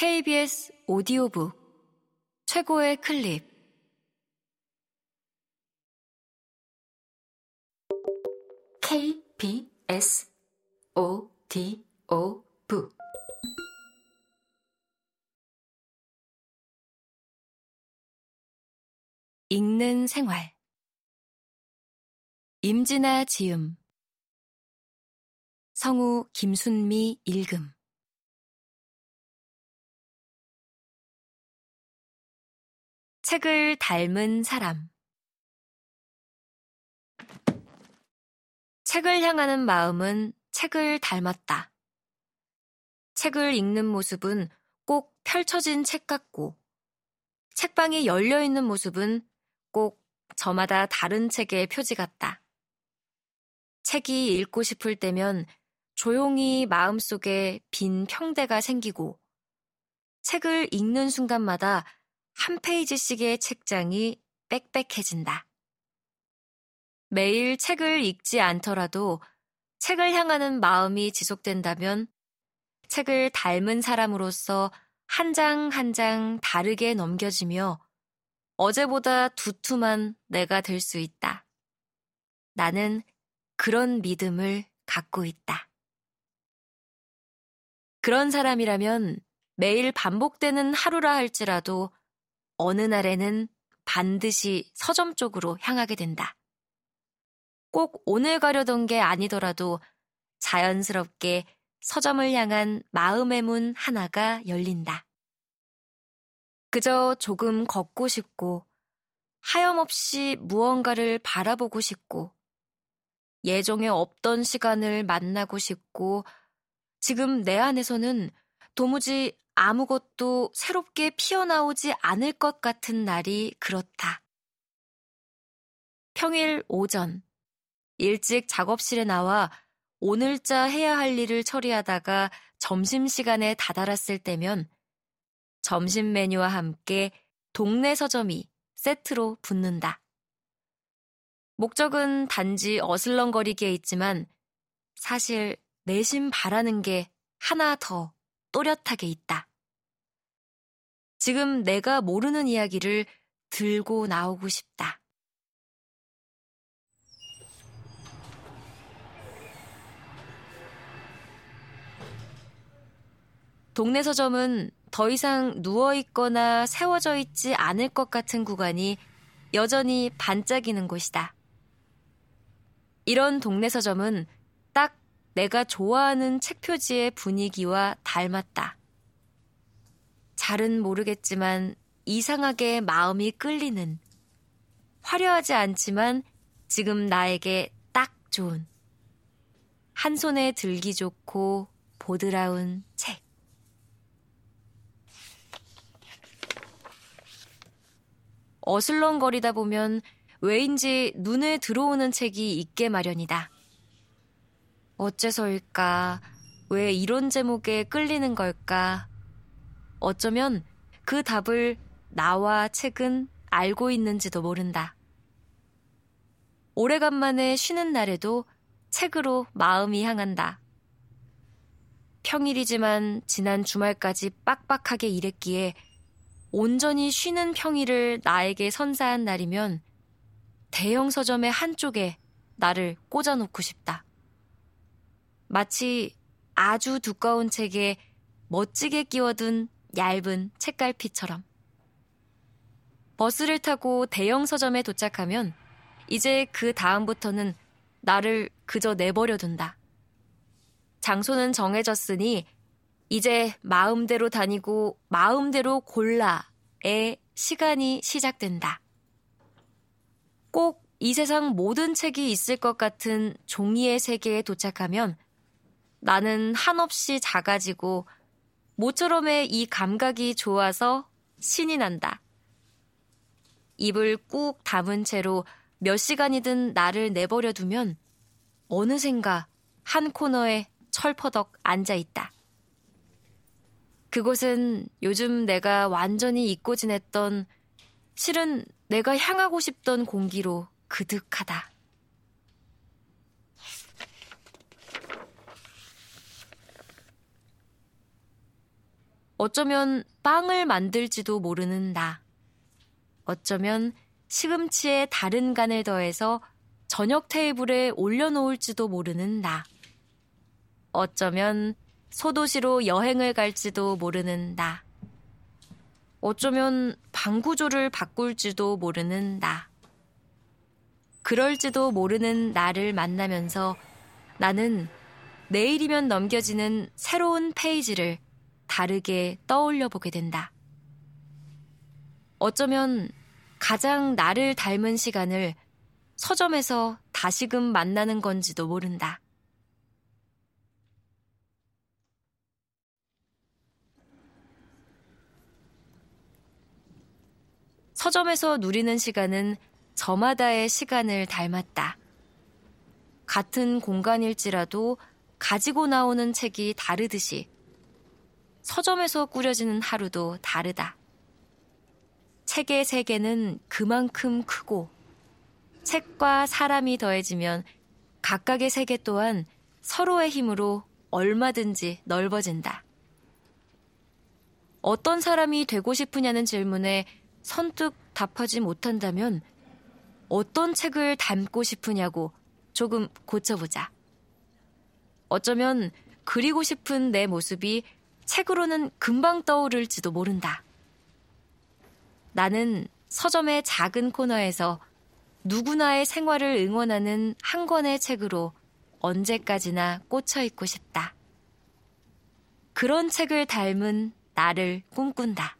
KBS 오디오북. 최고의 클립. KBS 오디오북. 읽는 생활. 임진아 지음. 성우 김순미 읽음 책을 닮은 사람 책을 향하는 마음은 책을 닮았다. 책을 읽는 모습은 꼭 펼쳐진 책 같고, 책방이 열려 있는 모습은 꼭 저마다 다른 책의 표지 같다. 책이 읽고 싶을 때면 조용히 마음속에 빈 평대가 생기고, 책을 읽는 순간마다 한 페이지씩의 책장이 빽빽해진다. 매일 책을 읽지 않더라도 책을 향하는 마음이 지속된다면 책을 닮은 사람으로서 한장 한 장 다르게 넘겨지며 어제보다 두툼한 내가 될 수 있다. 나는 그런 믿음을 갖고 있다. 그런 사람이라면 매일 반복되는 하루라 할지라도 어느 날에는 반드시 서점 쪽으로 향하게 된다. 꼭 오늘 가려던 게 아니더라도 자연스럽게 서점을 향한 마음의 문 하나가 열린다. 그저 조금 걷고 싶고 하염없이 무언가를 바라보고 싶고 예정에 없던 시간을 만나고 싶고 지금 내 안에서는 도무지 아무것도 새롭게 피어나오지 않을 것 같은 날이 그렇다. 평일 오전 일찍 작업실에 나와 오늘자 해야 할 일을 처리하다가 점심시간에 다다랐을 때면 점심 메뉴와 함께 동네 서점이 세트로 붙는다. 목적은 단지 어슬렁거리기에 있지만 사실 내심 바라는 게 하나 더 또렷하게 있다. 지금 내가 모르는 이야기를 들고 나오고 싶다. 동네 서점은 더 이상 누워있거나 세워져 있지 않을 것 같은 구간이 여전히 반짝이는 곳이다. 이런 동네 서점은 딱 내가 좋아하는 책 표지의 분위기와 닮았다. 잘은 모르겠지만 이상하게 마음이 끌리는 화려하지 않지만 지금 나에게 딱 좋은 한 손에 들기 좋고 보드라운 책. 어슬렁거리다 보면 왜인지 눈에 들어오는 책이 있게 마련이다. 어째서일까? 왜 이런 제목에 끌리는 걸까? 어쩌면 그 답을 나와 책은 알고 있는지도 모른다. 오래간만에 쉬는 날에도 책으로 마음이 향한다. 평일이지만 지난 주말까지 빡빡하게 일했기에 온전히 쉬는 평일을 나에게 선사한 날이면 대형 서점의 한쪽에 나를 꽂아놓고 싶다. 마치 아주 두꺼운 책에 멋지게 끼워둔 얇은 책갈피처럼. 버스를 타고 대형 서점에 도착하면 이제 그 다음부터는 나를 그저 내버려 둔다. 장소는 정해졌으니 이제 마음대로 다니고 마음대로 골라의 시간이 시작된다. 꼭 이 세상 모든 책이 있을 것 같은 종이의 세계에 도착하면 나는 한없이 작아지고 모처럼의 이 감각이 좋아서 신이 난다. 입을 꾹 담은 채로 몇 시간이든 나를 내버려 두면 어느샌가 한 코너에 철퍼덕 앉아 있다. 그곳은 요즘 내가 완전히 잊고 지냈던 실은 내가 향하고 싶던 공기로 그득하다. 어쩌면 빵을 만들지도 모르는 나. 어쩌면 시금치에 다른 간을 더해서 저녁 테이블에 올려놓을지도 모르는 나. 어쩌면 소도시로 여행을 갈지도 모르는 나. 어쩌면 방구조를 바꿀지도 모르는 나. 그럴지도 모르는 나를 만나면서 나는 내일이면 넘겨지는 새로운 페이지를 다르게 떠올려 보게 된다. 어쩌면 가장 나를 닮은 시간을 서점에서 다시금 만나는 건지도 모른다. 서점에서 누리는 시간은 저마다의 시간을 닮았다. 같은 공간일지라도 가지고 나오는 책이 다르듯이 서점에서 꾸려지는 하루도 다르다. 책의 세계는 그만큼 크고 책과 사람이 더해지면 각각의 세계 또한 서로의 힘으로 얼마든지 넓어진다. 어떤 사람이 되고 싶으냐는 질문에 선뜻 답하지 못한다면 어떤 책을 담고 싶으냐고 조금 고쳐보자. 어쩌면 그리고 싶은 내 모습이 책으로는 금방 떠오를지도 모른다. 나는 서점의 작은 코너에서 누구나의 생활을 응원하는 한 권의 책으로 언제까지나 꽂혀 있고 싶다. 그런 책을 닮은 나를 꿈꾼다.